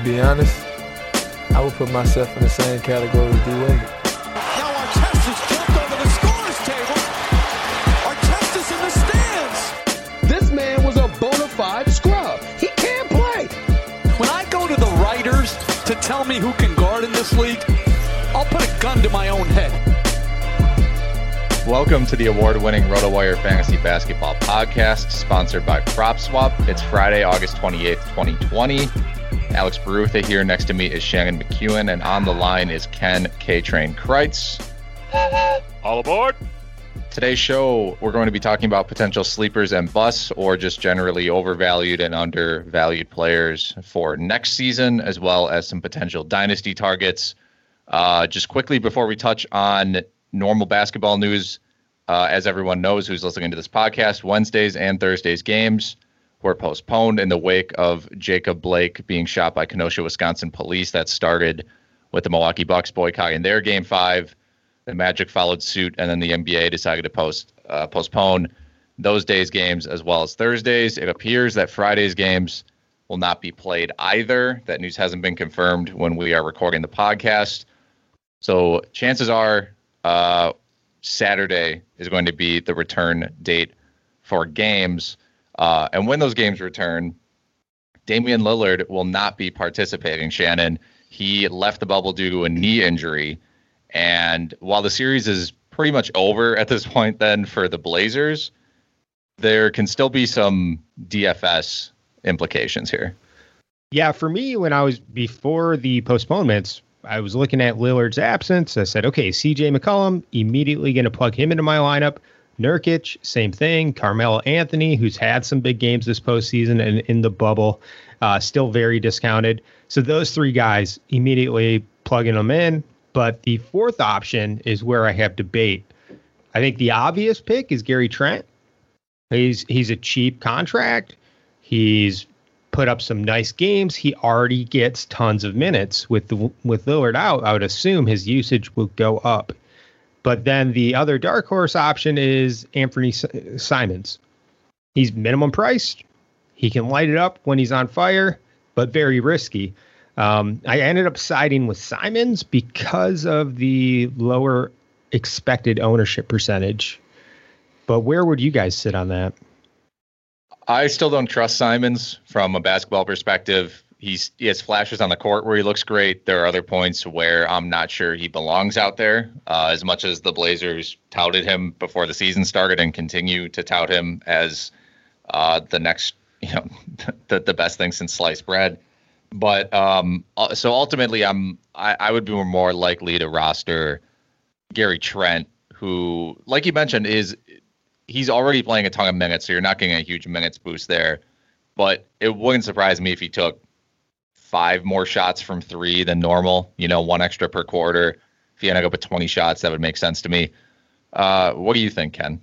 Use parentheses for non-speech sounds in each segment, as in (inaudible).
To be honest, I would put myself in the same category as D Wade. Now Artest is jumped over the scores table. Artest is in the stands. This man was a bona fide scrub. He can't play. When I go to the writers to tell me who can guard in this league, I'll put a gun to my own head. Welcome to the award-winning RotoWire Fantasy Basketball Podcast, sponsored by PropSwap. It's Friday, August 28th, 2020. Alex Barutha here. Next to me is Shannon McKeown, and on the line is Ken K-Train Crites. All aboard! Today's show, we're going to be talking about potential sleepers and busts, or just generally overvalued and undervalued players for next season, as well as some potential dynasty targets. Uh, just quickly before we touch on normal basketball news, uh, as everyone knows who's listening to this podcast, Wednesdays and Thursdays games were postponed in the wake of Jacob Blake being shot by Kenosha, Wisconsin police. That started with the Milwaukee Bucks boycotting their game five. The Magic followed suit, and then the NBA decided to post uh, postpone those days' games as well as Thursdays. It appears that Friday's games will not be played either. That news hasn't been confirmed when we are recording the podcast. So chances are uh, Saturday is going to be the return date for games. Uh, and when those games return, Damian Lillard will not be participating, Shannon. He left the bubble due to a knee injury. And while the series is pretty much over at this point, then for the Blazers, there can still be some DFS implications here. Yeah, for me, when I was before the postponements, I was looking at Lillard's absence. I said, okay, CJ McCollum, immediately going to plug him into my lineup. Nurkic, same thing. Carmelo Anthony, who's had some big games this postseason and in the bubble, uh, still very discounted. So those three guys immediately plugging them in. But the fourth option is where I have debate. I think the obvious pick is Gary Trent. He's he's a cheap contract. He's put up some nice games. He already gets tons of minutes with the, with Lillard out. I would assume his usage will go up. But then the other dark horse option is Anthony Simons. He's minimum priced. He can light it up when he's on fire, but very risky. Um, I ended up siding with Simons because of the lower expected ownership percentage. But where would you guys sit on that? I still don't trust Simons from a basketball perspective. He's he has flashes on the court where he looks great. There are other points where I'm not sure he belongs out there. Uh, as much as the Blazers touted him before the season started and continue to tout him as uh, the next, (laughs) you know, (laughs) the the best thing since sliced bread. But um, uh, so ultimately, I'm I, I would be more likely to roster Gary Trent, who, like you mentioned, is he's already playing a ton of minutes, so you're not getting a huge minutes boost there. But it wouldn't surprise me if he took five more shots from three than normal. You know, one extra per quarter. If he ended up with 20 shots, that would make sense to me. Uh, what do you think, Ken?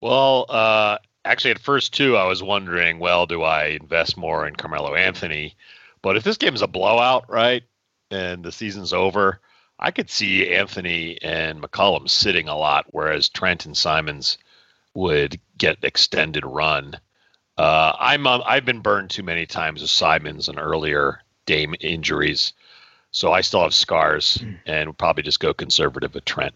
Well, uh, actually, at first too, I was wondering, well, do I invest more in Carmelo Anthony? But if this game is a blowout, right, and the season's over, I could see Anthony and McCollum sitting a lot, whereas Trent and Simons would get extended run. Uh, I'm uh, I've been burned too many times with Simons and earlier Dame injuries, so I still have scars and would probably just go conservative with Trent.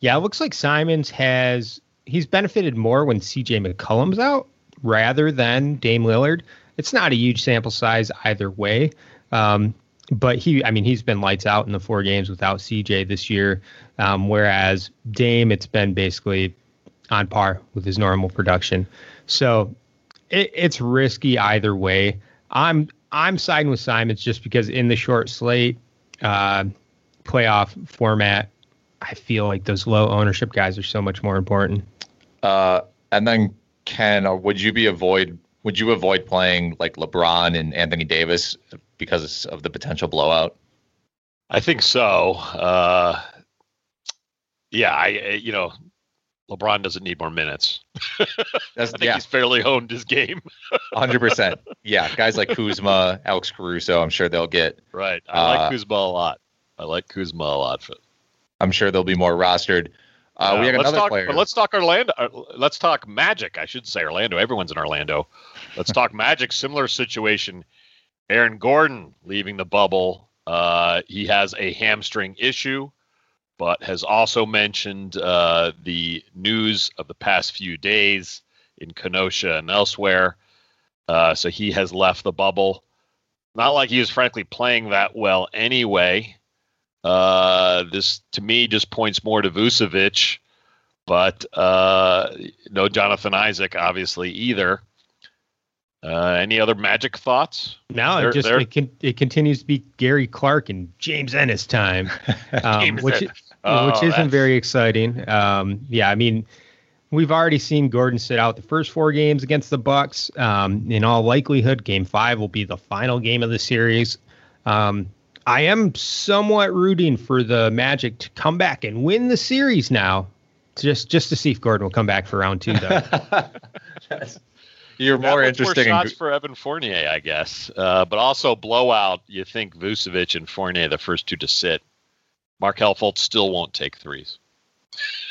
Yeah, it looks like Simons has he's benefited more when CJ McCollum's out rather than Dame Lillard. It's not a huge sample size either way. Um, but he, I mean, he's been lights out in the four games without CJ this year. Um, whereas Dame, it's been basically on par with his normal production. So it, it's risky either way. I'm I'm siding with Simons just because in the short slate uh, playoff format, I feel like those low ownership guys are so much more important. Uh, and then Ken, uh, would you be avoid would you avoid playing like LeBron and Anthony Davis because of the potential blowout? I think so. Uh, yeah, I you know LeBron doesn't need more minutes. (laughs) I think yeah. he's fairly honed his game. (laughs) Hundred percent. Yeah, guys like Kuzma, Alex Caruso, I'm sure they'll get. Right. I uh, like Kuzma a lot. I like Kuzma a lot. I'm sure they'll be more rostered. Uh, we have another talk, player. Let's talk Orlando. Uh, let's talk Magic. I should say Orlando. Everyone's in Orlando. Let's talk (laughs) Magic. Similar situation. Aaron Gordon leaving the bubble. Uh, he has a hamstring issue but has also mentioned uh, the news of the past few days in Kenosha and elsewhere. Uh, so he has left the bubble. Not like he was frankly playing that well anyway. Uh, this to me just points more to Vucevic, but uh, no Jonathan Isaac obviously either. Uh, any other magic thoughts? No, it just it, con- it, continues to be Gary Clark and James Ennis time, (laughs) um, which oh, which isn't that's... very exciting. Um, yeah, I mean, we've already seen Gordon sit out the first four games against the Bucks. Um, in all likelihood, Game Five will be the final game of the series. Um, I am somewhat rooting for the Magic to come back and win the series now, just just to see if Gordon will come back for round two, though. (laughs) You're more interested more shots in... for Evan Fournier, I guess. Uh, but also blowout. You think Vucevic and Fournier the first two to sit. Markelle Fultz still won't take threes.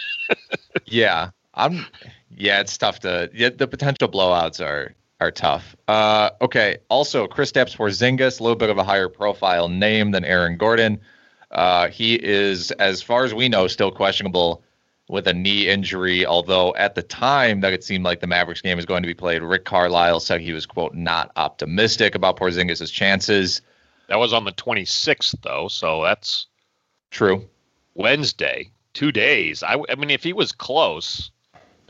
(laughs) yeah, I'm. Yeah, it's tough to. Yeah, the potential blowouts are are tough. Uh, okay. Also, Kristaps Porzingis, a little bit of a higher profile name than Aaron Gordon. Uh, he is, as far as we know, still questionable with a knee injury. Although at the time that it seemed like the Mavericks game was going to be played, Rick Carlisle said he was quote not optimistic about Porzingis' chances. That was on the 26th, though, so that's true. Wednesday, two days. I, I mean, if he was close,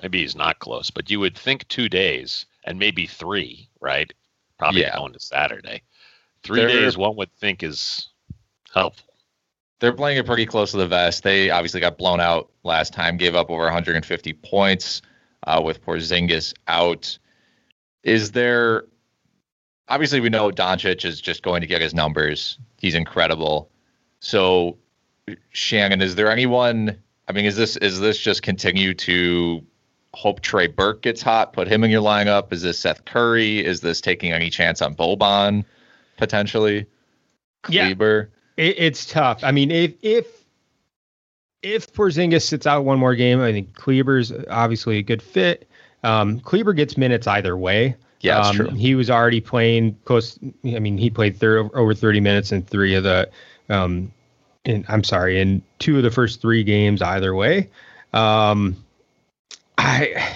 maybe he's not close, but you would think two days and maybe three, right? Probably yeah. going to Saturday. 3 They're, days, one would think is helpful they're playing it pretty close to the vest. They obviously got blown out last time, gave up over 150 points uh, with Porzingis out. Is there? Obviously, we know Doncic is just going to get his numbers. He's incredible. So, Shannon, is there anyone? I mean, is this is this just continue to hope Trey Burke gets hot, put him in your lineup? Is this Seth Curry? Is this taking any chance on Boban potentially? Kleber? Yeah. It, it's tough. I mean, if if if Porzingis sits out one more game, I think Kleber's obviously a good fit. Um, Kleber gets minutes either way. Yeah, that's Um, true. He was already playing close. I mean, he played thir- over 30 minutes in three of the, um, in, I'm sorry, in two of the first three games either way. Um, I,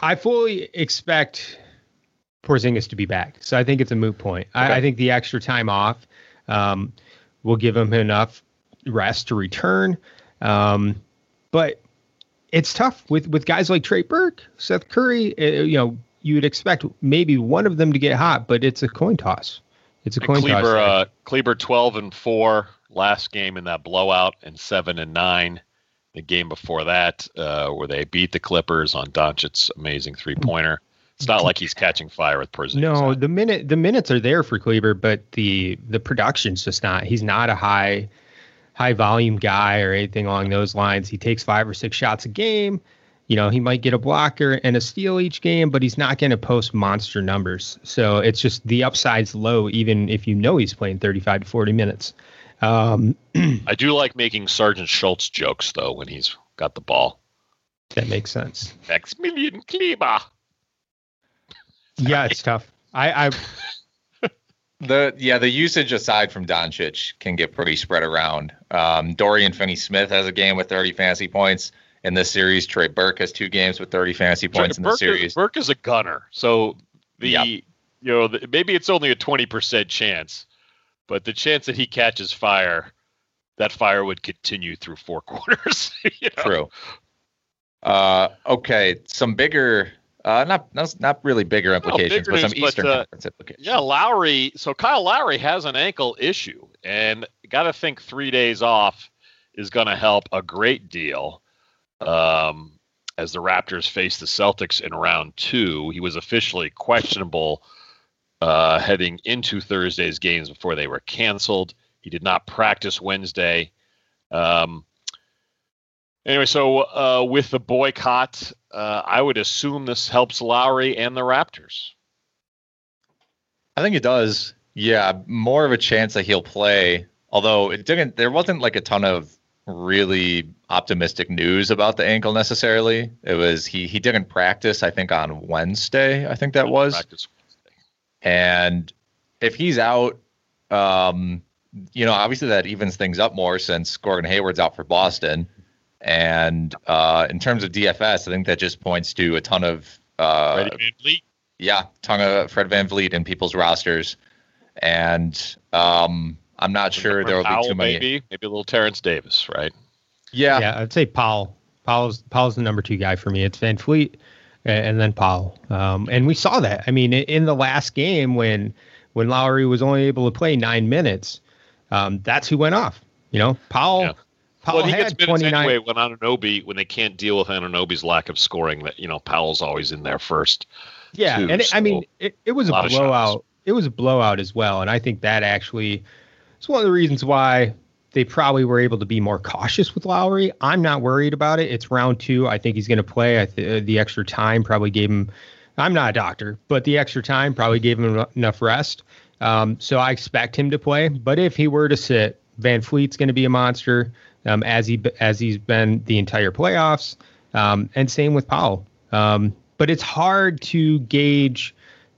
I fully expect Porzingis to be back. So I think it's a moot point. I, I think the extra time off um, will give him enough rest to return. Um, but it's tough with with guys like Trey Burke, Seth Curry. Uh, you know, you would expect maybe one of them to get hot, but it's a coin toss. It's a And coin toss. Kleber, there. uh, Kleber 12 and 4 last game in that blowout, and 7 and 9 the game before that, uh, where they beat the Clippers on Doncic's amazing three pointer. It's not like he's catching fire with Porzingis. no, the minute the minutes are there for Kleber, but the the production's just not. He's not a high high volume guy or anything along those lines. He takes five or six shots a game. You know, he might get a blocker and a steal each game, but he's not going to post monster numbers. So it's just the upside's low, even if you know he's playing 35 to 40 minutes. Um, (clears throat) I do like making Sergeant Schultz jokes though when he's got the ball. that makes sense. Maximilian Kleber. Yeah, it's tough. I, I (laughs) The yeah, the usage aside from Doncic can get pretty spread around. Um, Dorian Finney-Smith has a game with 30 fantasy points in this series. Trey Burke has two games with 30 fantasy points in the Burke, series. Is, Burke is a gunner, so the Yep. you know the, maybe it's only a twenty percent chance, but the chance that he catches fire, that fire would continue through four (laughs) quarters. you know? True. Uh, okay, some bigger, uh, not not not really bigger implications, bigger but some news, but, Eastern uh, Conference implications. Yeah, Lowry. So Kyle Lowry has an ankle issue, and got to think three days off is going to help a great deal. Um, as the Raptors face the Celtics in round two, he was officially questionable uh, heading into Thursday's games before they were canceled. He did not practice Wednesday. Um, anyway, so uh, with the boycott, uh, I would assume this helps Lowry and the Raptors. I think it does. Yeah, more of a chance that he'll play. Although it didn't, there wasn't like a ton of really optimistic news about the ankle necessarily. It was he he didn't practice. I think on Wednesday. I think that was. Practice And if he's out, um, you know, obviously that evens things up more since Gordon Hayward's out for Boston. And uh, in terms of DFS, I think that just points to a ton of uh, yeah, ton of Fred VanVleet in people's rosters. And um, I'm not sure there will be Powell, too many. Maybe, maybe a little Terence Davis, right? Yeah, yeah, I'd say Powell. Powell's Powell's the number two guy for me. It's VanVleet and then Powell. Um, and we saw that. I mean, in the last game when when Lowry was only able to play nine minutes, um, that's who went off. You know, Powell. Yeah. Powell well, he had gets minutes 29. anyway when Anunoby, when they can't deal with Anunoby's lack of scoring. That you know, Powell's always in there first. Yeah, too, and it, I mean, it, it was a lot of shots. blowout. It was a blowout as well, and I think that actually is one of the reasons why they probably were able to be more cautious with Lowry. I'm not worried about it. It's round two. I think he's going to play. Th- uh, the extra time probably gave him. I'm not a doctor, but the extra time probably gave him enough rest. Um, so I expect him to play. But if he were to sit, VanVleet's going to be a monster, um, as he as he's been the entire playoffs, um, and same with Powell. Um, but it's hard to gauge.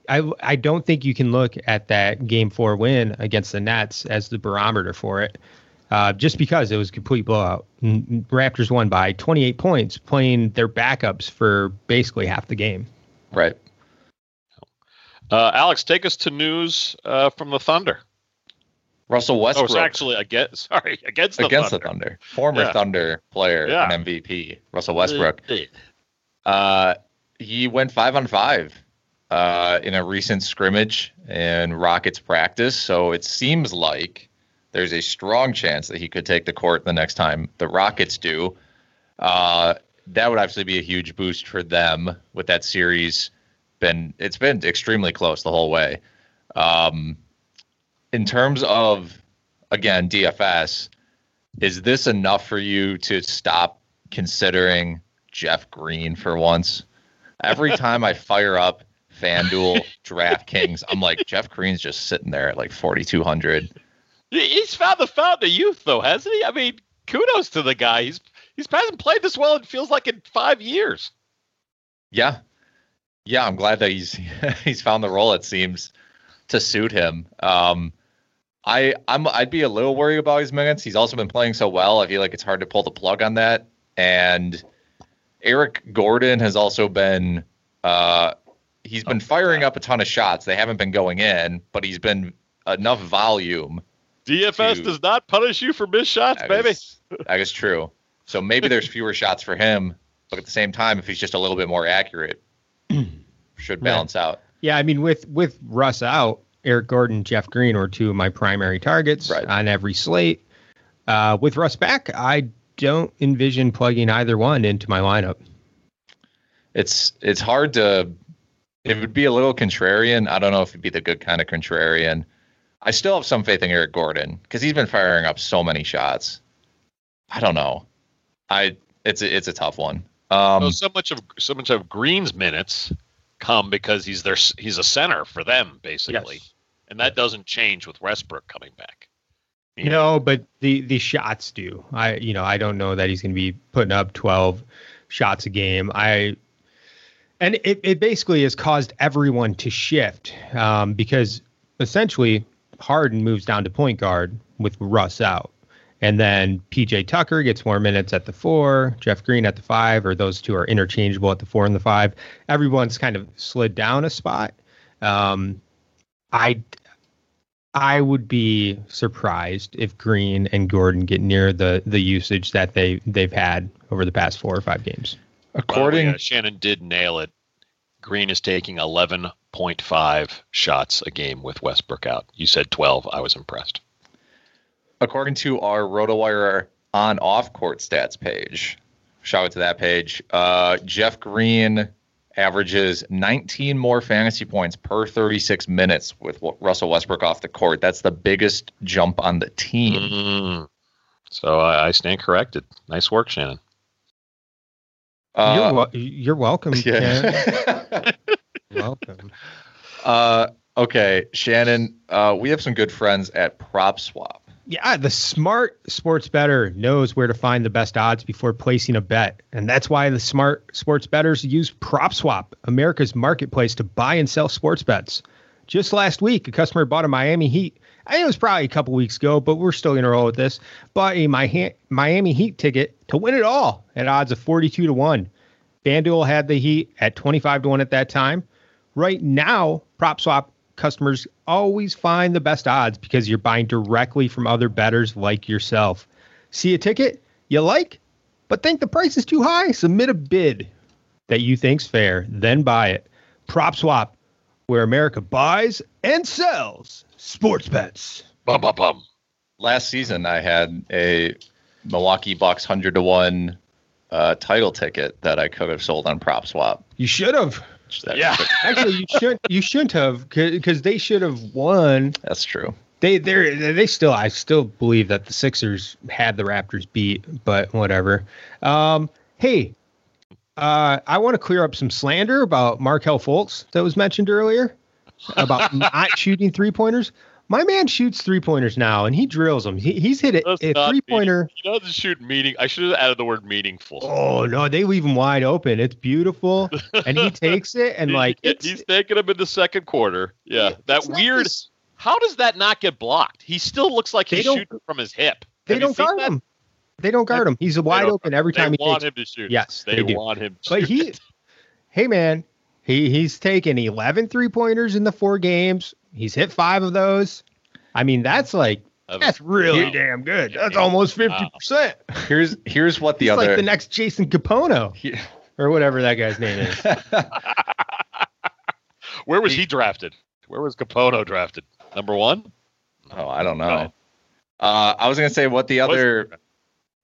I I don't think you can look at that game four win against the Nets as the barometer for it, uh, just because it was a complete blowout. Raptors won by 28 points, playing their backups for basically half the game. right. Uh, Alex, take us to news uh, from the Thunder. Russell Oh, Westbrook it's actually against. (laughs) Sorry, against the against Thunder. the Thunder, former Yeah. Thunder player Yeah. and MVP, Russell Westbrook. Uh, he went five on five uh, in a recent scrimmage in Rockets practice. So it seems like there's a strong chance that he could take the court the next time the Rockets do. Uh, that would actually be a huge boost for them with that series. Been it's been extremely close the whole way. Um, in terms of again DFS, is this enough for you to stop considering Jeff Green for once? Every (laughs) time I fire up FanDuel, (laughs) DraftKings, I'm like Jeff Green's just sitting there at like 4200. He's found the fountain of youth, though, hasn't he? I mean, kudos to the guy. He's he's hasn't played this well. It feels like in five years. Yeah. Yeah, I'm glad that he's (laughs) he's found the role. It seems to suit him. Um, I I'm I'd be a little worried about his minutes. He's also been playing so well. I feel like it's hard to pull the plug on that. And Eric Gordon has also been uh, he's been firing up a ton of shots. They haven't been going in, but he's been enough volume. DFS to- does not punish you for missed shots, That baby. is- that is true. So maybe there's fewer shots for him, but at the same time, if he's just a little bit more accurate, (clears throat) should balance out. Yeah, I mean, with with Russ out, Eric Gordon, Jeff Green were two of my primary targets on every slate. Uh, with Russ back, I don't envision plugging either one into my lineup. It's it's hard to. It would be a little contrarian. I don't know if it'd be the good kind of contrarian. I still have some faith in Eric Gordon because he's been firing up so many shots. I don't know. I it's a, it's a tough one. Um, so, so much of so much of Green's minutes come because he's their he's a center for them basically, and that doesn't change with Westbrook coming back. No, but the the shots do. I you know I don't know that he's going to be putting up twelve shots a game. I and it, it basically has caused everyone to shift um, because essentially Harden moves down to point guard with Russ out. And then PJ Tucker gets more minutes at the four, Jeff Green at the five, or those two are interchangeable at the four and the five. Everyone's kind of slid down a spot. Um, I I would be surprised if Green and Gordon get near the the usage that they they've had over the past four or five games. According, uh, Shannon did nail it. Green is taking 11.5 shots a game with Westbrook out. You said 12. I was impressed. according to our RotoWire on off court stats page, shout out to that page. Uh, Jeff Green averages 19 more fantasy points per 36 minutes with Russell Westbrook off the court. That's the biggest jump on the team. Mm. So I, I stand corrected. Nice work, Shannon. Uh, you're, you're welcome. (laughs) yeah. (laughs) Welcome. Uh, okay, Shannon, uh, we have some good friends at Prop Swap. Yeah, the smart sports better knows where to find the best odds before placing a bet. And that's why the smart sports betters use PropSwap, America's marketplace to buy and sell sports bets. Just last week, a customer bought a Miami Heat. I think it was probably a couple weeks ago, but we're still going to roll with this. Bought a Miami Heat ticket to win it all at odds of 42 to 1. FanDuel had the Heat at 25 to 1 at that time. Right now, PropSwap customers always find the best odds because you're buying directly from other bettors like yourself. See a ticket you like, but think the price is too high? Submit a bid that you think's fair, then buy it. PropSwap, where America buys and sells sports bets. Bum, bum, bum. Last season, I had a Milwaukee Bucks 100 to 1 uh, title ticket that I could have sold on Prop Swap. You should have. Yeah. (laughs) Actually, you shouldn't. You shouldn't have because they should have won. That's true. They they they still. I still believe that the Sixers had the Raptors beat, but whatever. Um, hey, uh, I want to clear up some slander about Markelle Fultz that was mentioned earlier about (laughs) not shooting three pointers. My man shoots three pointers now, and he drills them. He, he's hit a, a three pointer. He doesn't shoot meaning. I should have added the word meaningful. Oh no, they leave him wide open. It's beautiful, and he (laughs) takes it and like he- he's taking him in the second quarter. Yeah, that weird. this- How does that not get blocked? He still looks like They he's shooting from his hip. they Have don't guard that? him. They don't guard him. He's wide open every time they he want takes. him to shoot. Yes, they, they want him. To But shoot. he, hey man, he he's taken 11 three pointers in the four games. He's hit five of those. I mean, that's like That that's really Wow. damn good. That's Yeah. almost 50 percent. Here's here's what (laughs) the He's other like the next Jason Kapono He- or whatever that guy's name is. (laughs) Where was he drafted? Where was Kapono drafted? Number one. Oh, I don't know. Uh, I was gonna say what the other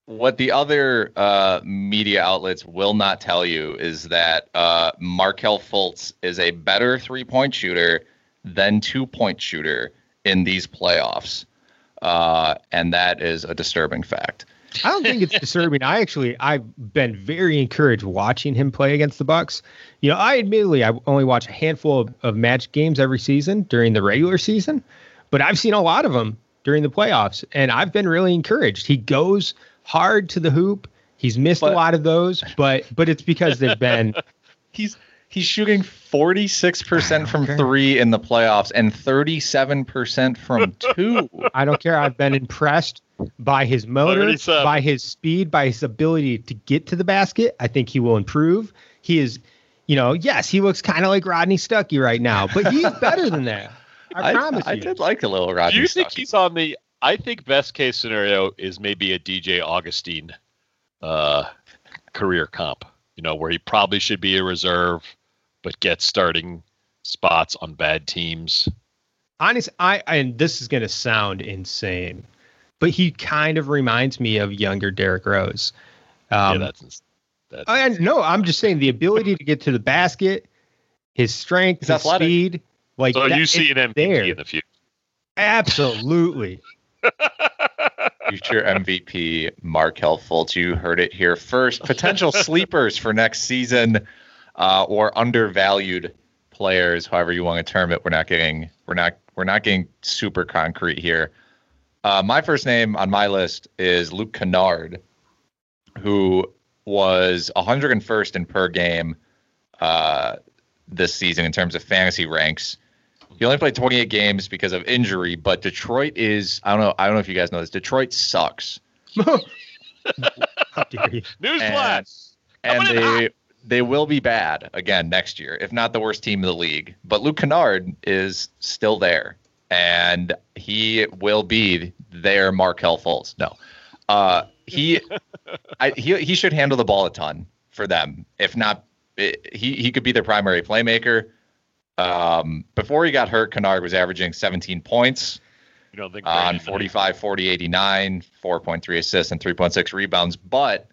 what the other uh, media outlets will not tell you is that uh, Markelle Fultz is a better three point shooter than two point shooter in these playoffs, uh, and that is a disturbing fact. I don't think it's (laughs) disturbing. I actually I've been very encouraged watching him play against the Bucks. You know, I admittedly I only watch a handful of, of match games every season during the regular season, but I've seen a lot of them during the playoffs, and I've been really encouraged. He goes hard to the hoop. He's missed But- a lot of those, but but it's because they've been (laughs) He's He's shooting 46% from three in the playoffs and 37% from two. (laughs) I don't care. I've been impressed by his motor, by his speed, by his ability to get to the basket. I think he will improve. He is, you know, yes, he looks kind of like Rodney Stuckey right now, but he's better than that. (laughs) I, promise I you. I did like a little Rodney Do you think Stuckey. he's on the? I think best case scenario is maybe a DJ Augustin uh, career comp. You know, where he probably should be a reserve, but gets starting spots on bad teams. honest i and this is going to sound insane but he kind of reminds me of younger derrick rose um, yeah, that's that's I, no i'm just saying the ability to get to the basket his strength his athletic. speed like so that- you see an MVP there. in the future. absolutely future MVP Markelle Fultz. You heard it here first. Potential (laughs) sleepers for next season, uh, or undervalued players, however you want to term it. We're not getting we're not we're not getting super concrete here. Uh, my first name on my list is Luke Kennard, who was 101st in per game uh, this season in terms of fantasy ranks. He only played 28 games because of injury, but Detroit is I don't know I don't know if you guys know this. Detroit sucks. (laughs) How dare you? Newsflash. and Coming they they will be bad again next year, if not the worst team in the league. But Luke Kennard is still there, and he will be their Markelle Fultz. No, uh, he (laughs) I, he he should handle the ball a ton for them. If not, it, he he could be their primary playmaker. Um, before he got hurt, Kennard was averaging 17 points You don't think on 45, 40, 89, 4.3 assists and 3.6 rebounds. But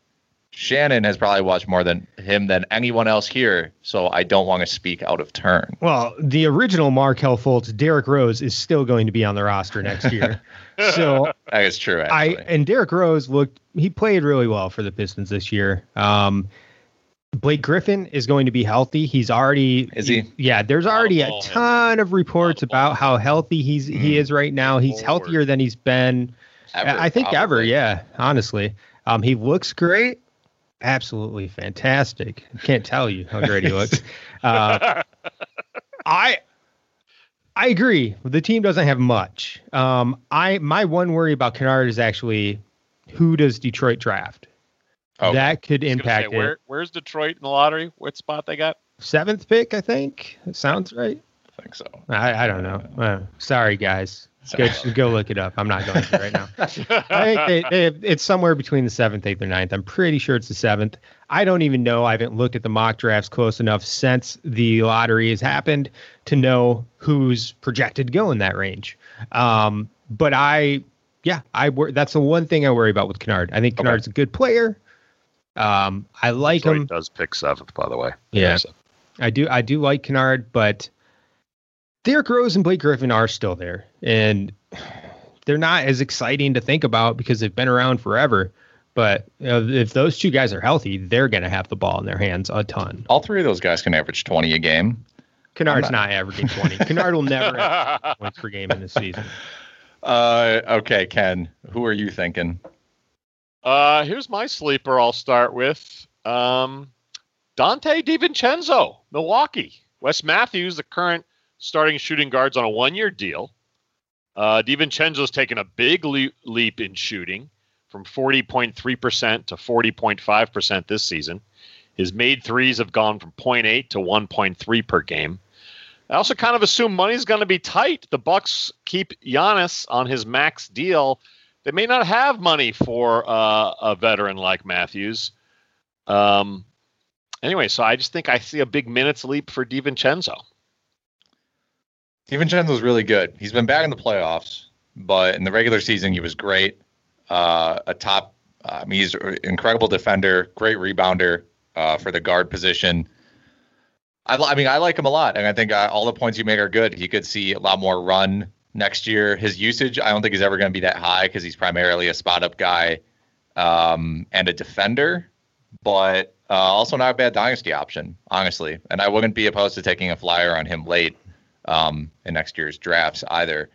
Shannon has probably watched more than him than anyone else here, so I don't want to speak out of turn. Well, the original Markelle Fultz, Derrick Rose, is still going to be on the roster next year. (laughs) so That is true. I and Derrick Rose looked he played really well for the Pistons this year. Um Blake Griffin is going to be healthy. He's already Is he? Yeah, there's already a ball, man. ton of reports Lot of ball. about how healthy he's he is right now. He's Forward. healthier than he's been Ever, I think ever, yeah, honestly. Um he looks great. Absolutely fantastic. Can't tell you how great he looks. (laughs) Uh I I agree. The team doesn't have much. Um, I my one worry about Kennard is actually who does Detroit draft? Okay. That could say, impact it. where, where's Detroit in the lottery? What spot they got? Seventh pick, I think. Sounds right. I think so. I, I don't know. Uh, sorry, guys. Go, go look it up. I'm not going to right now. (laughs) I think they, they have, it's somewhere between the seventh, eighth, or ninth. I'm pretty sure it's the seventh. I don't even know. I haven't looked at the mock drafts close enough since the lottery has happened to know who's projected to go in that range. Um, but I, yeah, I wor- that's the one thing I worry about with Kennard. I think Kennard's a good player. Um, I like Detroit him. does pick seventh, by the way. Yeah. I do I do like Kennard, but Derrick Rose and Blake Griffin are still there. And they're not as exciting to think about because they've been around forever. But you know, if those two guys are healthy, they're going to have the ball in their hands a ton. All three of those guys can average 20 a game. Kennard's I'm not, averaging 20. Kennard will never (laughs) average points per game in this season. Uh, okay, Ken, who are you thinking? Uh, here's my sleeper. I'll start with um, Donte DiVincenzo, Milwaukee. Wes Matthews, the current starting shooting guards on a one-year deal. Uh, DiVincenzo's taken a big le- leap in shooting from 40.3% to 40.5% this season. His made threes have gone from 0.8 to 1.3 per game. I also kind of assume money's going to be tight. The Bucks keep Giannis on his max deal they may not have money for uh, a veteran like Matthews. Um, anyway, so I just think I see a big minutes leap for DiVincenzo. DiVincenzo's really good. He's been back in the playoffs, but in the regular season, he was great. Uh, a top, mean, he's an incredible defender, great rebounder uh, for the guard position. I, I mean, I like him a lot, and I think uh, all the points you make are good. He could see a lot more run next year. His usage, I don't think is ever going to be that high because he's primarily a spot up guy um, and a defender, but uh, also not a bad dynasty option, honestly. And I wouldn't be opposed to taking a flyer on him late um, in next year's drafts either.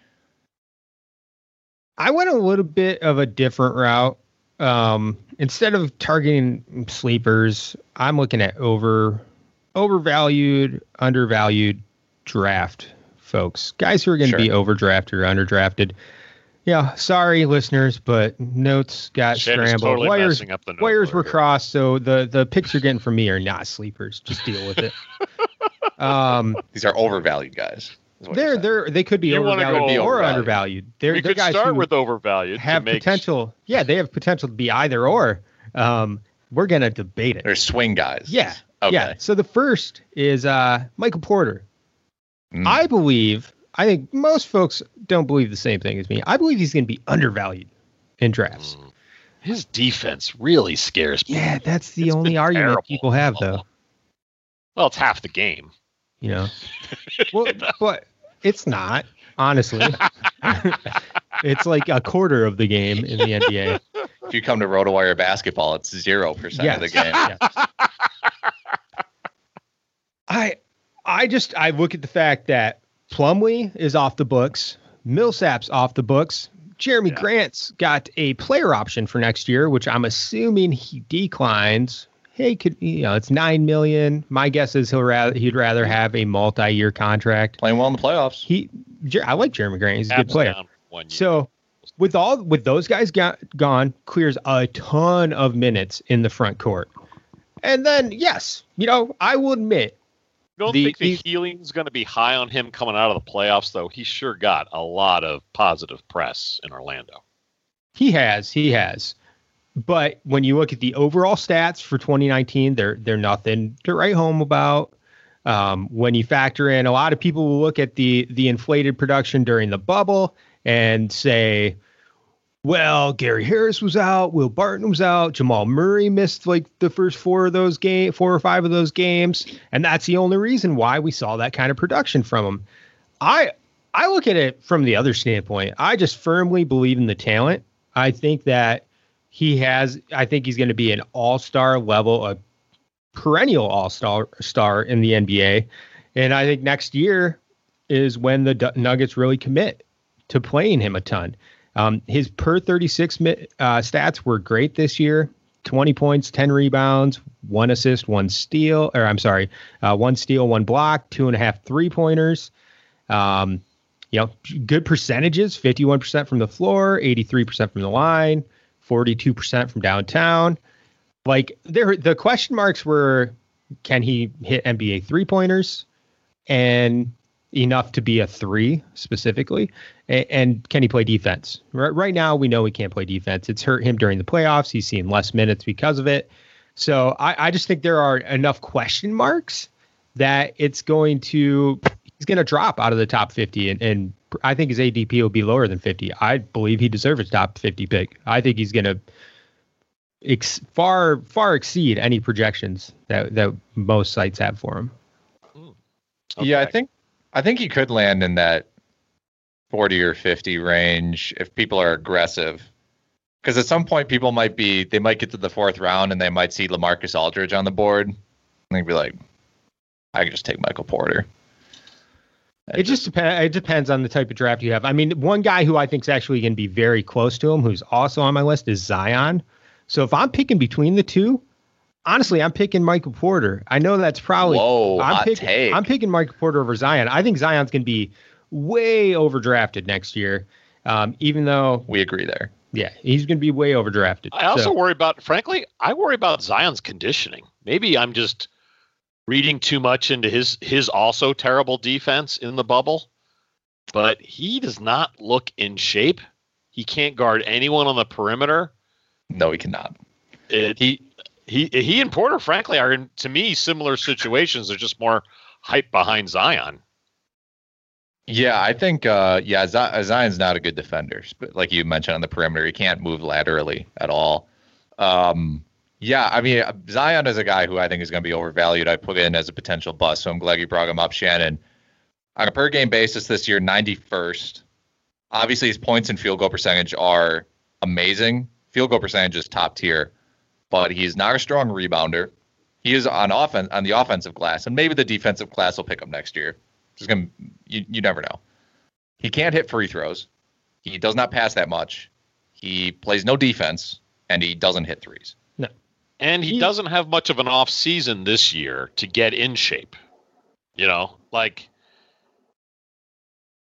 I went a little bit of a different route. Um, instead of targeting sleepers, I'm looking at over overvalued, undervalued draft folks, guys who are going to Sure. be overdrafted or underdrafted. Yeah, sorry, listeners, but notes got Shannon's scrambled. totally wires up the note wires were crossed, so the the picks you're getting from me are not sleepers. Just deal with it. (laughs) um, These are overvalued guys. is what you're they're they're they could be You wanna overvalued or overvalued. undervalued. They're, we they're could guys start who with overvalued. have to make, potential. Yeah, they have potential to be either or. Um, we're gonna debate it. They're swing guys. Yeah. Okay. Yeah. So the first is uh, Michael Porter. Mm. I believe, I think most folks don't believe the same thing as me. I believe he's going to be undervalued in drafts. His defense really scares me. Yeah, that's the It's only argument terrible. people have, though. Well, it's half the game. You know, (laughs) well, but it's not honestly. (laughs) (laughs) it's like a quarter of the game in the NBA. If you come to RotoWire basketball, it's zero percent of the game. Yes. I I just I look at the fact that Plumlee is off the books, Millsap's off the books. Jerami Yeah. Grant's got a player option for next year, which I'm assuming he declines. Hey, could you know it's nine million. My guess is he'll rather he'd rather have a multi-year contract. Playing well in the playoffs. He, Jer- I like Jerami Grant. He's a good player. down one year. So with all with those guys got, gone, clears a ton of minutes in the front court. And then yes, you know, I will admit You don't the- think the the- healing's going to be high on him coming out of the playoffs, though? He sure got a lot of positive press in Orlando. he has, he has. But when you look at the overall stats for 2019, they're they're nothing to write home about. Um, when you factor in, a lot of people will look at the the inflated production during the bubble and say, well, Gary Harris was out, Will Barton was out, Jamal Murray missed like the first four of those game, four or five of those games, and that's the only reason why we saw that kind of production from him. I I look at it from the other standpoint. I just firmly believe in the talent. I think that he has. I think he's going to be an all-star level, a perennial all-star star in the NBA, and I think next year is when the Nuggets really commit to playing him a ton. Um, his per 36 mi- uh, stats were great this year 20 points, 10 rebounds, one assist, one steal, or I'm sorry, uh, one steal, one block, two and a half three pointers. Um, you know, good percentages 51% from the floor, 83% from the line, 42% from downtown. Like there, the question marks were can he hit NBA three pointers and enough to be a three specifically? And, and can he play defense? Right, right now, we know he can't play defense. It's hurt him during the playoffs. He's seen less minutes because of it. So I, I just think there are enough question marks that it's going to he's going to drop out of the top 50 and, and I think his ADP will be lower than 50. I believe he deserves a top 50 pick. I think he's going to ex- far far exceed any projections that that most sites have for him. Yeah, I think I think he could land in that 40 or 50 range if people are aggressive. Because at some point, people might be, they might get to the fourth round and they might see LaMarcus Aldridge on the board. And they'd be like, I can just take Michael Porter. It just depends. It depends on the type of draft you have. I mean, one guy who I think is actually going to be very close to him, who's also on my list, is Zion. So if I'm picking between the two, honestly, I'm picking Michael Porter. I know that's probably Whoa, I'm hot picking take. I'm picking Michael Porter over Zion. I think Zion's going to be way overdrafted next year. Um, even though, We agree there. yeah, he's going to be way overdrafted. I also So- worry about, frankly, I worry about Zion's conditioning. Maybe I'm just reading too much into his his also terrible defense in the bubble, but he does not look in shape. He can't guard anyone on the perimeter. No, he cannot. It, he he he and Porter, frankly, are in to me similar situations. They're just more hype behind Zion. Yeah, I think, uh, yeah, Z- Zion's not a good defender. But like you mentioned on the perimeter, he can't move laterally at all. Um, yeah, I mean, Zion is a guy who I think is going to be overvalued. I put in as a potential bust, so I'm glad you brought him up, Shannon. On a per game basis this year, 91st. Obviously, his points and field goal percentage are amazing. Field goal percentage is top tier, but he's not a strong rebounder. He is on offense on the offensive glass, and maybe the defensive class will pick up next year. Just gonna you, you never know. He can't hit free throws. He does not pass that much. He plays no defense, and he doesn't hit threes. No. And he, He- doesn't have much of an off season this year to get in shape. You know, like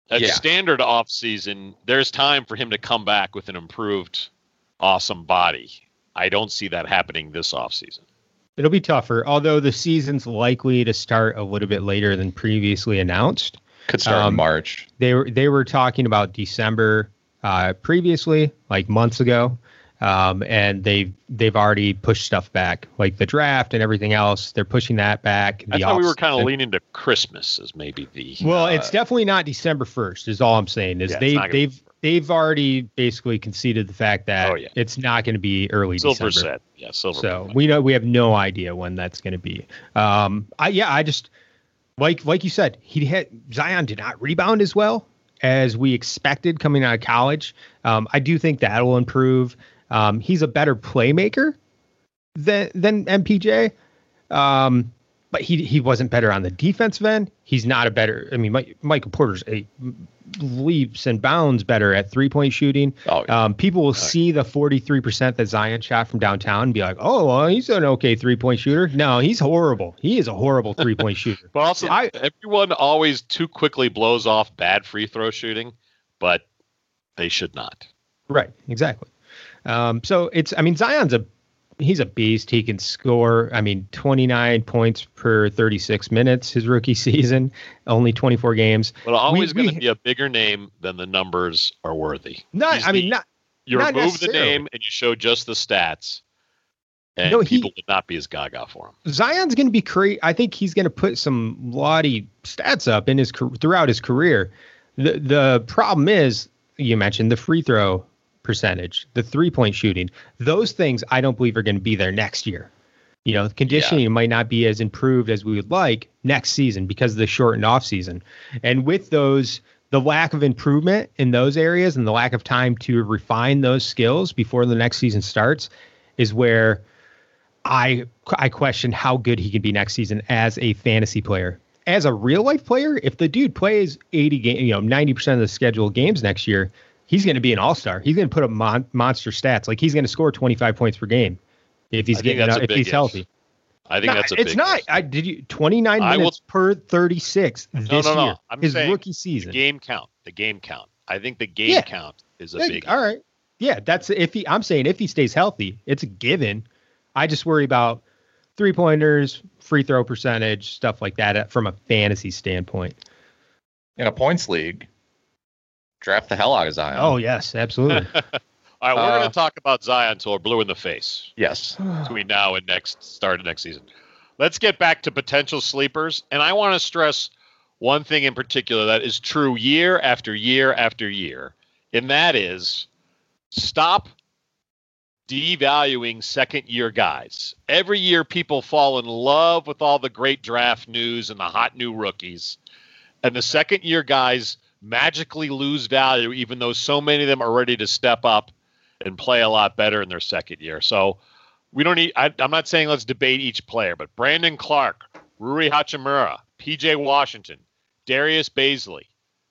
a Yeah. standard off season, there's time for him to come back with an improved, awesome body. I don't see that happening this off season. It'll be tougher, although the season's likely to start a little bit later than previously announced. Could start Um, in March. They were they were talking about December uh, previously, like months ago, um, and they've they've already pushed stuff back, like the draft and everything else. They're pushing that back. I thought we were kind of leaning to Christmas as maybe the Well, uh, it's definitely not December first. Is all I'm saying. Is Yeah, they they've they've already basically conceded the fact that Oh, yeah. it's not going to be early silver December. set. Yeah, silver. So we know we have no idea when that's going to be. Um, I yeah, I just like like you said, he had Zion did not rebound as well as we expected coming out of college. Um, I do think that will improve. Um, he's a better playmaker than than MPJ. Um, but he he wasn't better on the defensive end. He's not a better. I mean, Mike, Michael Porter's a leaps and bounds better at three point shooting. Oh, yeah. Um, people will see the 43% that Zion shot from downtown and be like, oh, well, he's an okay three point shooter. No, he's horrible. He is a horrible three point (laughs) shooter. But also, I- everyone always too quickly blows off bad free throw shooting, but they should not. Right, exactly. Um, so it's, I mean, Zion's a, he's a beast. He can score, I mean, 29 points per 36 minutes his rookie (laughs) season, only 24 games. But always going to be a bigger name than the numbers are worthy. Not, He's I mean, the- not, You not remove the name and you show just the stats, and No, he- people would not be as gaga for him. Zion's going to be cre I think he's going to put some lottie stats up in his throughout his career. The the problem is you mentioned the free throw percentage, the three point shooting. Those things I don't believe are going to be there next year. You know, conditioning might not be as improved as we would like next season because of the shortened off season. And with those the lack of improvement in those areas and the lack of time to refine those skills before the next season starts is where I I question how good he can be next season as a fantasy player. As a real life player, if the dude plays 80 game, you know, 90% of the scheduled games next year, he's going to be an all-star. He's going to put up mon- monster stats. Like he's going to score 25 points per game if he's getting that's enough, a if he's if. healthy. I think No, that's a it's big not. if. I did you 29 I will- minutes per 36 this no, no, no. year. I'm his saying rookie The season. game count. The game count. I think the game Yeah. count is a Yeah, big. all right. Yeah, that's if he. I'm saying if he stays healthy, it's a given. I just worry about three pointers, free throw percentage, stuff like that uh, from a fantasy standpoint. In a points league, draft the hell out of Zion. Oh yes, absolutely. (laughs) All right, we're Uh, going to talk about Zion until we're blue in the face yes. between now and next start of next season. Let's get back to potential sleepers, and I want to stress one thing in particular that is true year after year after year, and that is stop devaluing second year guys. Every year, people fall in love with all the great draft news and the hot new rookies, and the second year guys magically lose value, even though so many of them are ready to step up and play a lot better in their second year. So we don't need, I, I'm not saying let's debate each player, but Brandon Clarke, Rui Hachimura, PJ Washington, Darius Bazley,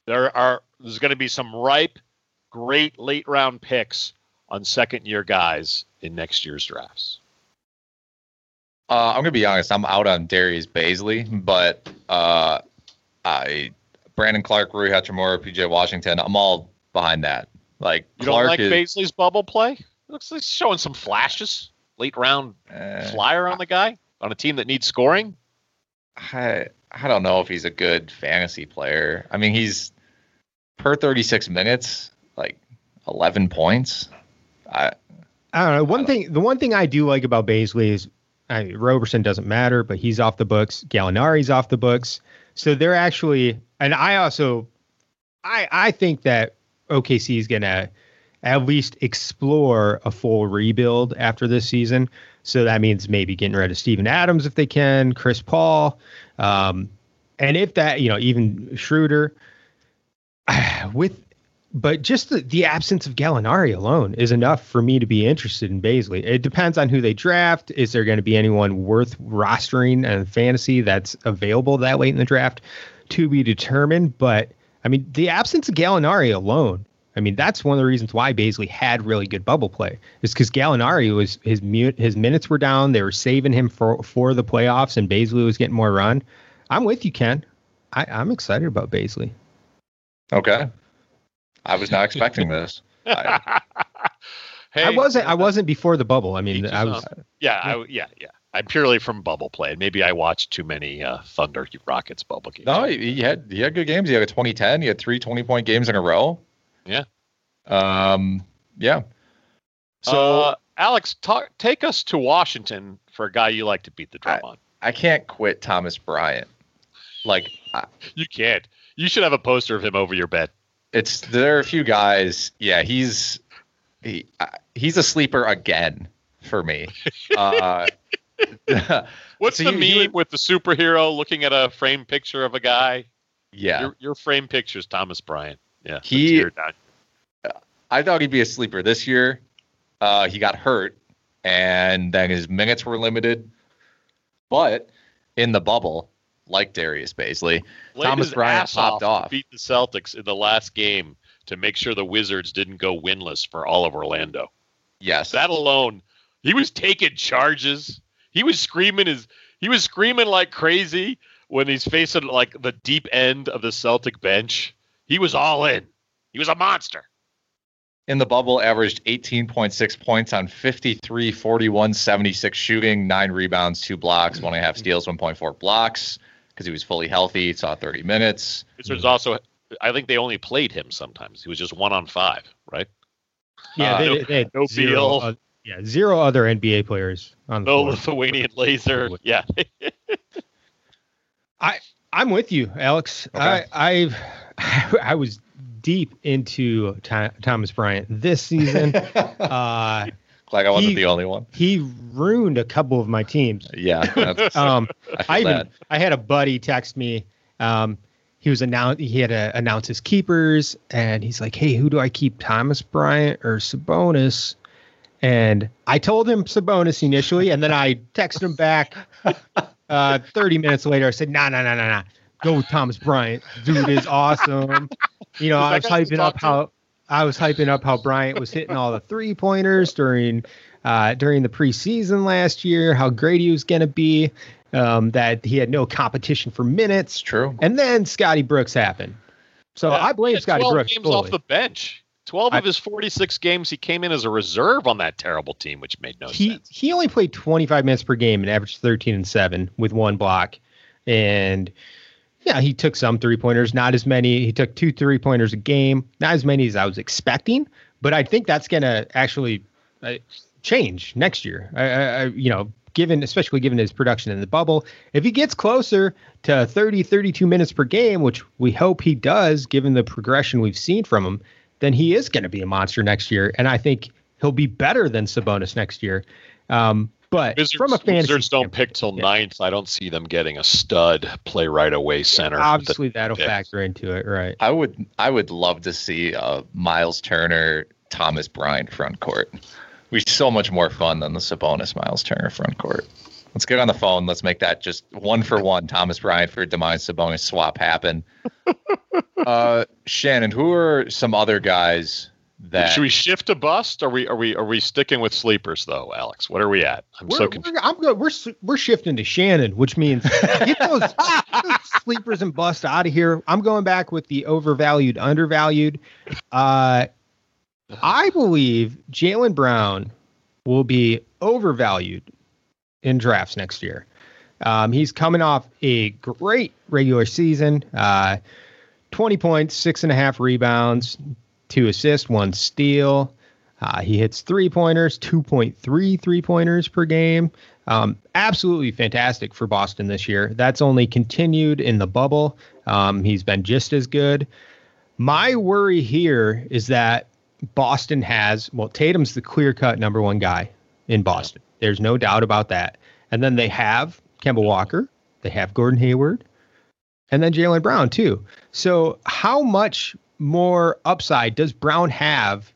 there are, there's going to be some ripe, great late round picks on second year guys in next year's drafts. Uh, I'm gonna be honest. I'm out on Darius Bazley, but uh, I Brandon Clarke, Rui Hachimura, PJ Washington. I'm all behind that. Like You Clarke don't like is, Bazley's bubble play? Looks like he's showing some flashes. Late round eh, flyer on the guy on a team that needs scoring. I I don't know if he's a good fantasy player. I mean, he's per 36 minutes, like 11 points. I I don't know. One thing, the one thing I do like about Bazley is, I mean, Roberson doesn't matter, but he's off the books. Gallinari's off the books, so they're actually. And I also, I I think that OKC is gonna at least explore a full rebuild after this season. So that means maybe getting rid of Steven Adams if they can, Chris Paul, um, and if that you know even Schroeder (sighs) with but just the, the absence of Gallinari alone is enough for me to be interested in Bazley. It depends on who they draft. Is there going to be anyone worth rostering and fantasy that's available that late in the draft to be determined? But I mean, the absence of Gallinari alone, I mean, that's one of the reasons why Bazley had really good bubble play. Is because Gallinari was his mute his minutes were down. They were saving him for for the playoffs, and Bazley was getting more run. I'm with you, Ken. I, I'm excited about Bazley. Okay. I was not expecting this. I, (laughs) Hey, I wasn't. I wasn't before the bubble. I mean, I was. own. Yeah, I, yeah, yeah. I'm purely from bubble play. and Maybe I watched too many uh, Thunder Rockets bubble games. no, he he had he had good games. He had a 2010. He had three 20 point games in a row. Yeah. Um. Yeah. So uh, Alex, talk, take us to Washington for a guy you like to beat the drum on. I can't quit Thomas Bryant. Like I, You can't. You should have a poster of him over your bed. It's there are a few guys. Yeah, he's he uh, he's a sleeper again for me. Uh, (laughs) What's So the you- meme with the superhero looking at a frame picture of a guy? yeah, Your, your framed picture is Thomas Bryant. Yeah. He- I thought he'd be a sleeper this year. Uh, he got hurt, and then his minutes were limited. But in the bubble, like Darius Bazley, Thomas Bryant popped off off. Beat the Celtics in the last game to make sure the Wizards didn't go winless for all of Orlando. Yes, That alone, he was taking charges. He was screaming his he was screaming like crazy when he's facing like the deep end of the Celtic bench. He was all in. He was a monster. in the bubble, averaged 18.6 points on 53, 41, 76 shooting, nine rebounds, two blocks, one and a half steals, 1.4 blocks because he was fully healthy. Saw 30 minutes. Wizards also I think they only played him sometimes. He was just one on five, right? Yeah, Uh, they, no- they had no zero, Beal. uh, yeah, zero other NBA players on the No floor. Lithuanian laser. Yeah. (laughs) I I'm with you, Alex. Okay. I I (laughs) I was deep into Tho- Thomas Bryant this season. (laughs) uh, Like I wasn't He- the only one. he ruined a couple of my teams. Yeah, (laughs) Um, I I even bad. I had a buddy text me. Um, he was announced. He had to announce his keepers, and he's like, "Hey, who do I keep? Thomas Bryant or Sabonis?" And I told him Sabonis initially, and then I texted him back. (laughs) Uh, Thirty minutes later, I said, "No, no, no, no, no." Go with Thomas Bryant. Dude is awesome." (laughs) You know, I was hyping up how I was hyping up how Bryant was hitting all the three pointers during uh, during the preseason last year, how great he was going to be, um, that he had no competition for minutes. True. And then Scotty Brooks happened. So Yeah, I blame had Scotty 12 Brooks. games fully. off the bench. 12 I- of his 46 games, he came in as a reserve on that terrible team, which made no he sense. he only played 25 minutes per game and averaged 13 and 7 with one block and yeah he took some three pointers not as many. He took two three pointers a game not as many as i was expecting but i think that's going to actually uh, change next year. I, I, you know given especially given his production in the bubble if he gets closer to 30 32 minutes per game which we hope he does given the progression we've seen from him then he is going to be a monster next year and i think he'll be better than sabonis next year. Um, but Wizards, from a fantasy Wizards don't pick till yeah. ninth. I don't see them getting a stud play right away center. obviously that'll pick. factor into it right I would I would love to see uh, Miles Turner, Thomas Bryant front court. We're so much more fun than the Sabonis Miles Turner front court. Let's get on the phone. Let's make that just one for one. Thomas Bryant for Demise Sabonis swap happen. (laughs) uh, Shannon, who are some other guys that Should we shift to bust? Are we are we are we sticking with sleepers though, Alex? What are we at? I'm we're, so confused. we're, I'm good. We're we're shifting to Shannon, which means get those, (laughs) get those sleepers and bust out of here. I'm going back with the overvalued, undervalued. Uh, I believe Jaylen Brown will be overvalued in drafts next year. Um, he's coming off a great regular season. Uh, 20 points, six and a half rebounds, two assists, one steal. Uh, he hits three pointers, 2.3 three pointers per game. Um, absolutely fantastic for Boston this year. That's only continued in the bubble. Um, he's been just as good. My worry here is that Boston has, well, Tatum's the clear cut number one guy in Boston. There's no doubt about that. And then they have Kemba Walker, they have Gordon Hayward, and then Jaylen Brown, too. So, how much more upside does Brown have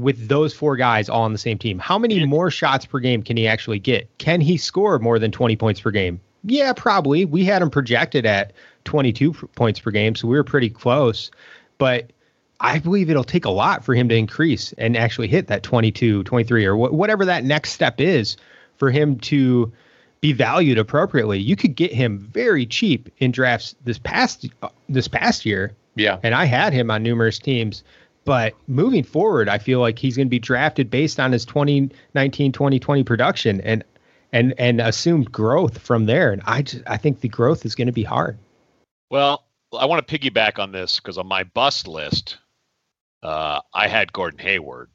with those four guys all on the same team? How many more shots per game can he actually get? Can he score more than 20 points per game? Yeah, probably. We had him projected at 22 points per game, so we were pretty close. But I believe it'll take a lot for him to increase and actually hit that 22, 23, or wh- whatever that next step is for him to be valued appropriately. You could get him very cheap in drafts this past uh, this past year. Yeah. And I had him on numerous teams. But moving forward, I feel like he's going to be drafted based on his 2019 2020 production and and and assumed growth from there. And I just I think the growth is going to be hard. Well, I want to piggyback on this because on my bust list, uh, I had Gordon Hayward.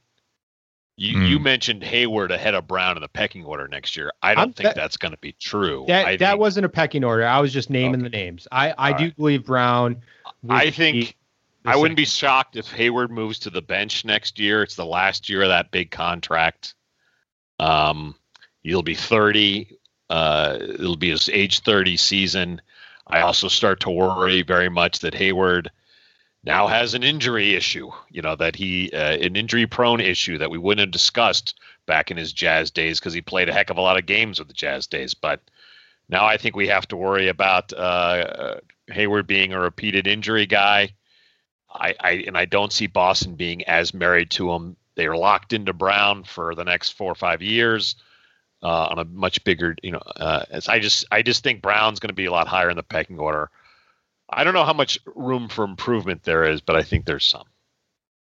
You, Hmm. you mentioned Hayward ahead of Brown in the pecking order next year. I don't I'm- think that- that's going to be true. That I that think, wasn't a pecking order. I was just naming the names. I I All do right. believe Brown. I think I wouldn't be shocked if Hayward moves to the bench next year. It's the last year of that big contract. Um, he'll be 30. Uh, it'll be his age 30 season. I also start to worry very much that Hayward now has an injury issue. You know that he uh, an injury prone issue that we wouldn't have discussed back in his Jazz days because he played a heck of a lot of games with the Jazz days. But now I think we have to worry about uh, Hayward being a repeated injury guy. I, I and I don't see Boston being as married to him. They are locked into Brown for the next four or five years uh, on a much bigger, you know. Uh, I just I just think Brown's going to be a lot higher in the pecking order. I don't know how much room for improvement there is, but I think there's some.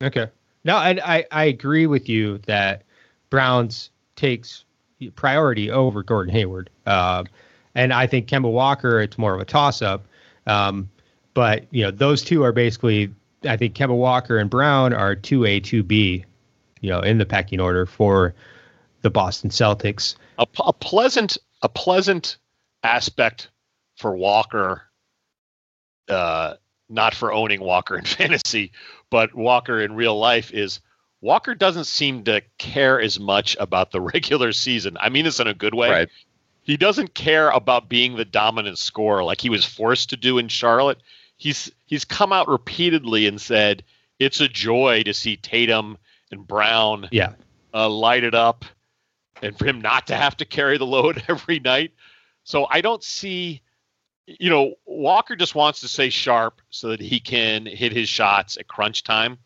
Okay. No, and I I agree with you that Browns takes priority over Gordon Hayward. Um, and I think Kemba Walker, it's more of a toss up. Um, but you know, those two are basically, I think Kemba Walker and Brown are two A, two B, you know, in the pecking order for the Boston Celtics. a, a pleasant a pleasant aspect for Walker, uh, not for owning Walker in (laughs) fantasy, but Walker in real life is Walker doesn't seem to care as much about the (laughs) regular season. I mean this in a good way. Right. He doesn't care about being the dominant scorer like he was forced to do in Charlotte. He's he's come out repeatedly and said it's a joy to see Tatum and Brown Yeah. uh, light it up and for him not to have to carry the load (laughs) every night. So I don't see, you know, Walker just wants to stay sharp so that he can hit his shots at crunch time.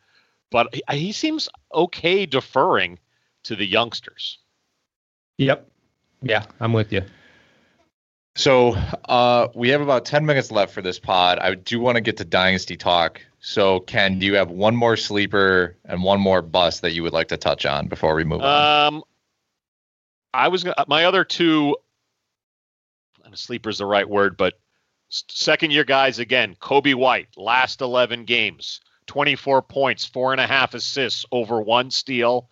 But he, he seems okay deferring to the youngsters. Yep. Yeah, I'm with you. So uh, we have about 10 minutes left for this pod. I do want to get to Dynasty talk. So, Ken, do you have one more sleeper and one more bust that you would like to touch on before we move on? Um, I was gonna, my other two. Sleeper is the right word, but second year guys again. Coby White, last eleven games, twenty four points, four and a half assists, over one steal.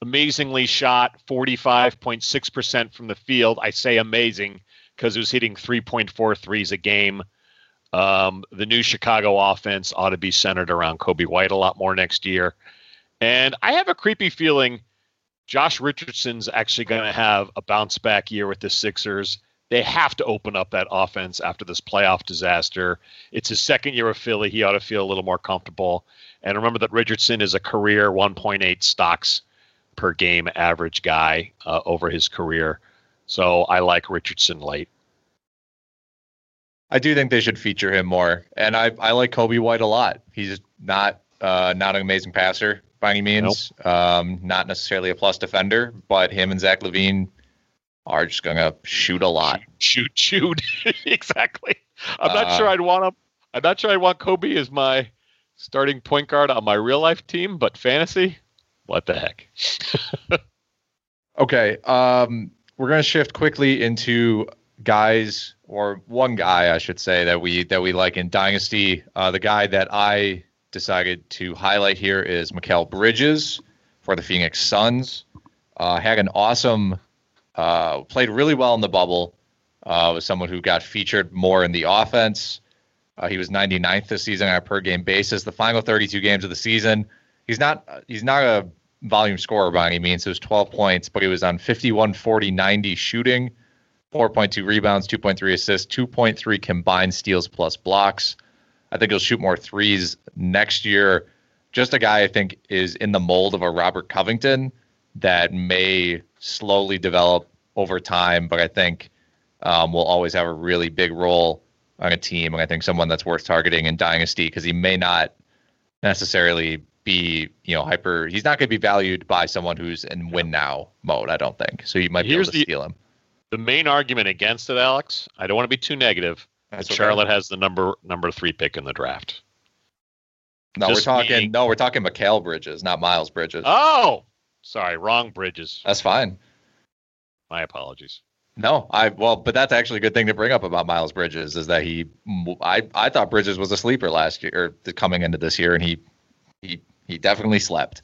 Amazingly shot, forty five point six percent from the field. I say amazing because it was hitting 3.4 threes a game. Um, the new Chicago offense ought to be centered around Coby White a lot more next year. And I have a creepy feeling Josh Richardson's actually going to have a bounce back year with the Sixers. They have to open up that offense after this playoff disaster. It's his second year of Philly. He ought to feel a little more comfortable. And remember that Richardson is a career 1.8 stocks per game average guy uh, over his career. So I like Richardson late. I do think they should feature him more, and I I like Coby White a lot. He's not uh, not an amazing passer by any means, um, not necessarily a plus defender, but him and Zach LaVine are just gonna shoot a lot. Shoot, shoot, (laughs) exactly. I'm not Uh, sure I'd want him. I'm not sure I want Coby as my starting point guard on my real life team, but fantasy, what the heck? (laughs) Okay, um, we're gonna shift quickly into guys or one guy I should say that we that we like in Dynasty. Uh, the guy that I decided to highlight here is Mikal Bridges for the Phoenix Suns. Uh, had an awesome, uh, played really well in the bubble. Uh, was someone who got featured more in the offense. Uh, he was 99th this season on a per game basis. The final 32 games of the season, he's not he's not a volume scorer by any means. It was 12 points, but he was on 51, 40, 90 shooting, 4.2 rebounds, 2.3 assists, 2.3 combined steals plus blocks. I think he'll shoot more threes next year. Just a guy I think is in the mold of a Robert Covington that may slowly develop over time, but I think um, will always have a really big role on a team. And I think someone that's worth targeting in Dynasty because he may not necessarily be you know hyper. He's not going to be valued by someone who's in win now mode. I don't think so. You might be Here's able to the- steal him. The main argument against it, Alex, I don't want to be too negative. That's but okay. Charlotte has the number number three pick in the draft. No, just we're talking. meaning- No, we're talking Mikal Bridges, not Miles Bridges. Oh, sorry, wrong Bridges. That's fine. My apologies. No, I well, but that's actually a good thing to bring up about Miles Bridges is that he, I, I thought Bridges was a sleeper last year or coming into this year, and he, he, he definitely slept.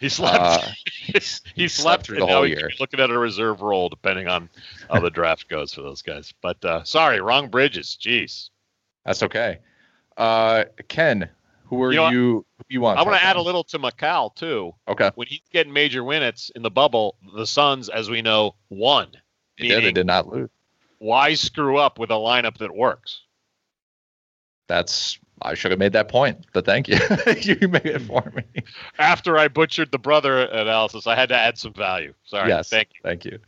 He slept. Uh, (laughs) he, slept through the whole he year. looking at a reserve role depending on how the draft goes for those guys. But uh, sorry, wrong Bridges. Jeez. That's okay. Uh, Ken, who are You know you? who you want? I want to add a little to Macau too. Okay. When he's getting major minutes in the bubble, the Suns, as we know, won. He did. They did not lose. why screw up with a lineup that works? That's. I should have made that point, but thank you. (laughs) you made it for me. After I butchered the brother analysis, I had to add some value. Sorry. yes. Thank you. Thank you.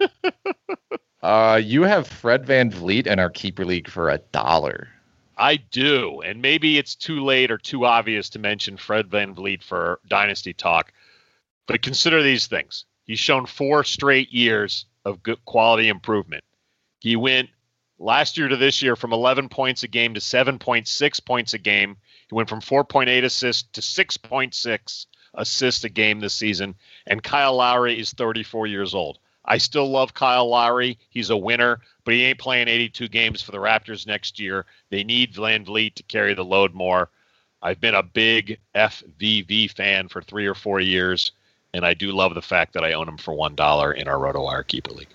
(laughs) uh, you have Fred VanVleet in our keeper league for a dollar. I do, and maybe it's too late or too obvious to mention Fred VanVleet for dynasty talk, but consider these things. He's shown four straight years of good quality improvement. He went last year to this year from 11 points a game to 7.6 points a game. He went from 4.8 assists to 6.6 assists a game this season. And Kyle Lowry is 34 years old. I still love Kyle Lowry. He's a winner, but he ain't playing 82 games for the Raptors next year. They need VanVleet to carry the load more. I've been a big FVV fan for three or four years, and I do love the fact that I own him for one dollar in our RotoWire Keeper League.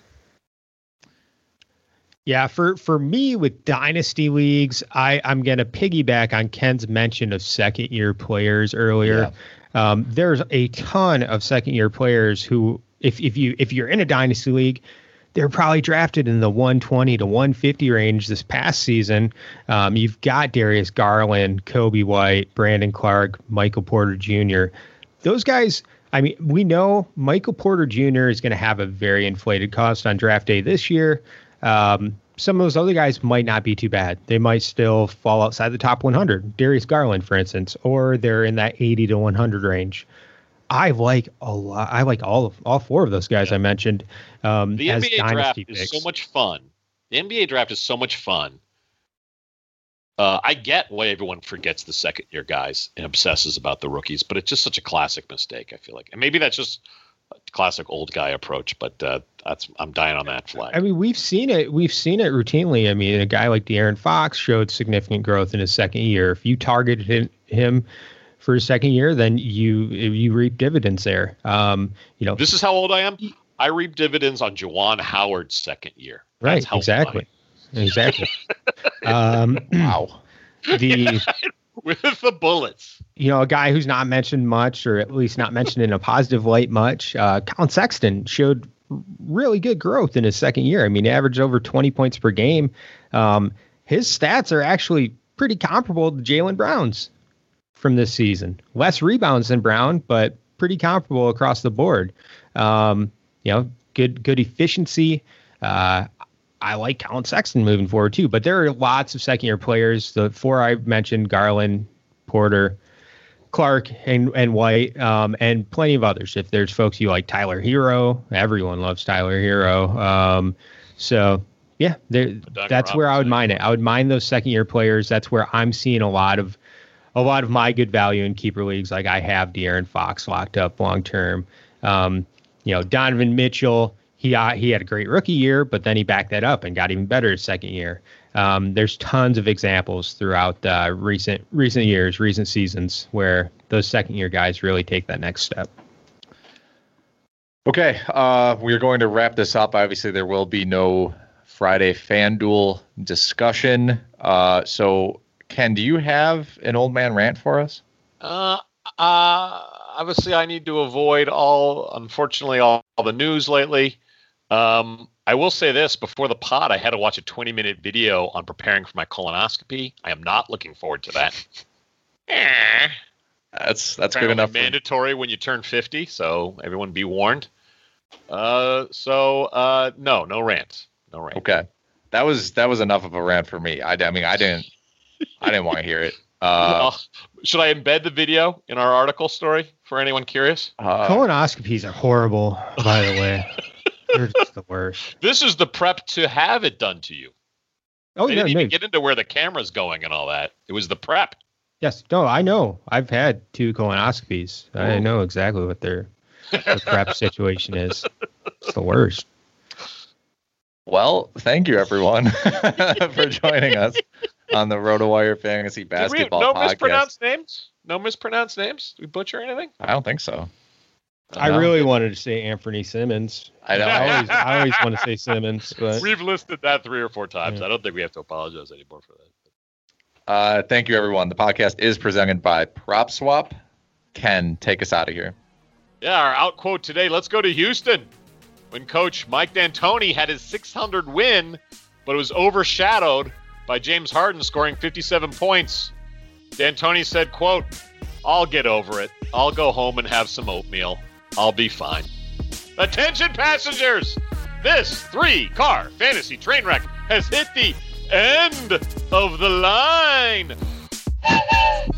Yeah, for for me with dynasty leagues, I I'm gonna piggyback on Ken's mention of second year players earlier. Um, there's a ton of second year players who, if if you if you're in a dynasty league, they're probably drafted in the 120 to 150 range this past season. Um, you've got Darius Garland, Coby White, Brandon Clarke, Michael Porter Jr. Those guys. I mean, we know Michael Porter Jr. is going to have a very inflated cost on draft day this year. Um, some of those other guys might not be too bad. They might still fall outside the top 100. Darius Garland, for instance, or they're in that 80 to 100 range. I like a lot. I like all of all four of those guys I mentioned. Um, The as NBA draft dynasty is so much fun. The NBA draft is so much fun. Uh, I get why everyone forgets the second year guys and obsesses about the rookies, but it's just such a classic mistake. I feel like, and maybe that's just classic old guy approach, but uh, that's I'm dying on that flag. I mean, we've seen it. We've seen it routinely. I mean, a guy like De'Aaron Fox showed significant growth in his second year. If you targeted him, him for his second year, then you you reap dividends there. Um, you know, This is how old I am. I reap dividends on Juwan Howard's second year. right? That's I Exactly. Exactly. (laughs) um, wow. The (laughs) (laughs) With the bullets. you know, a guy who's not mentioned much, or at least not mentioned in a positive light much. Uh, Collin Sexton showed really good growth in his second year. I mean, averaged over 20 points per game. Um, his stats are actually pretty comparable to Jaylen Brown's from this season. Less rebounds than Brown, but pretty comparable across the board. Um, you know, good good efficiency. Uh, I like Collin Sexton moving forward too, but there are lots of second year players. The four I mentioned: Garland, Porter, Clarke, and and White, um, and plenty of others. If there's folks you like, Tyler Herro, everyone loves Tyler Herro. Um, so yeah, there, that's where I would mine it. I would mine those second year players. That's where I'm seeing a lot of a lot of my good value in keeper leagues. Like I have De'Aaron Fox locked up long term. Um, you know, Donovan Mitchell. He uh, he had a great rookie year, but then he backed that up and got even better his second year. Um, there's tons of examples throughout uh, recent recent years, recent seasons where those second year guys really take that next step. Okay, uh, we're going to wrap this up. Obviously, there will be no Friday FanDuel discussion. Uh, so, Ken, do you have an old man rant for us? Uh, uh, obviously, I need to avoid all, unfortunately, all, all the news lately. Um, I will say this before the pod, I had to watch a 20 minute video on preparing for my colonoscopy. I am not looking forward to that. (laughs) Eh. That's that's good Apparently enough. for- Mandatory when you turn 50, so everyone be warned. Uh, so uh, no, no rant, no rant. Okay, that was that was enough of a rant for me. I, I mean, I didn't I didn't want to hear it. (laughs) Uh, should I embed the video in our article story for anyone curious? uh, Colonoscopies are horrible, by the way. (laughs) They're just the worst. (laughs) This is the prep to have it done to you. Oh they no, didn't no. even get into where the camera's going and all that. It was the prep. Yes, no, I know. I've had two colonoscopies. I know exactly what their, their (laughs) prep situation is. It's the worst. well, thank you everyone (laughs) for joining us on the RotoWire Fantasy Basketball Did we Basketball no Podcast. mispronounced names? No mispronounced names? Did we butcher anything? I don't think so. I No. really wanted to say Anthony Simmons. I know. I always, I always want to say Simmons, (laughs) but We've listed that three or four times. Yeah. I don't think we have to apologize anymore for that. Uh, thank you, everyone. The podcast is presented by PropSwap. Ken, take us out of here. Yeah, our out quote today. Let's go to Houston. When coach Mike D'Antoni had his 600 win, but it was overshadowed by James Harden scoring 57 points. D'Antoni said, quote, I'll get over it. I'll go home and have some oatmeal. I'll be fine. Attention passengers! This three-car fantasy train wreck has hit the end of the line. (laughs)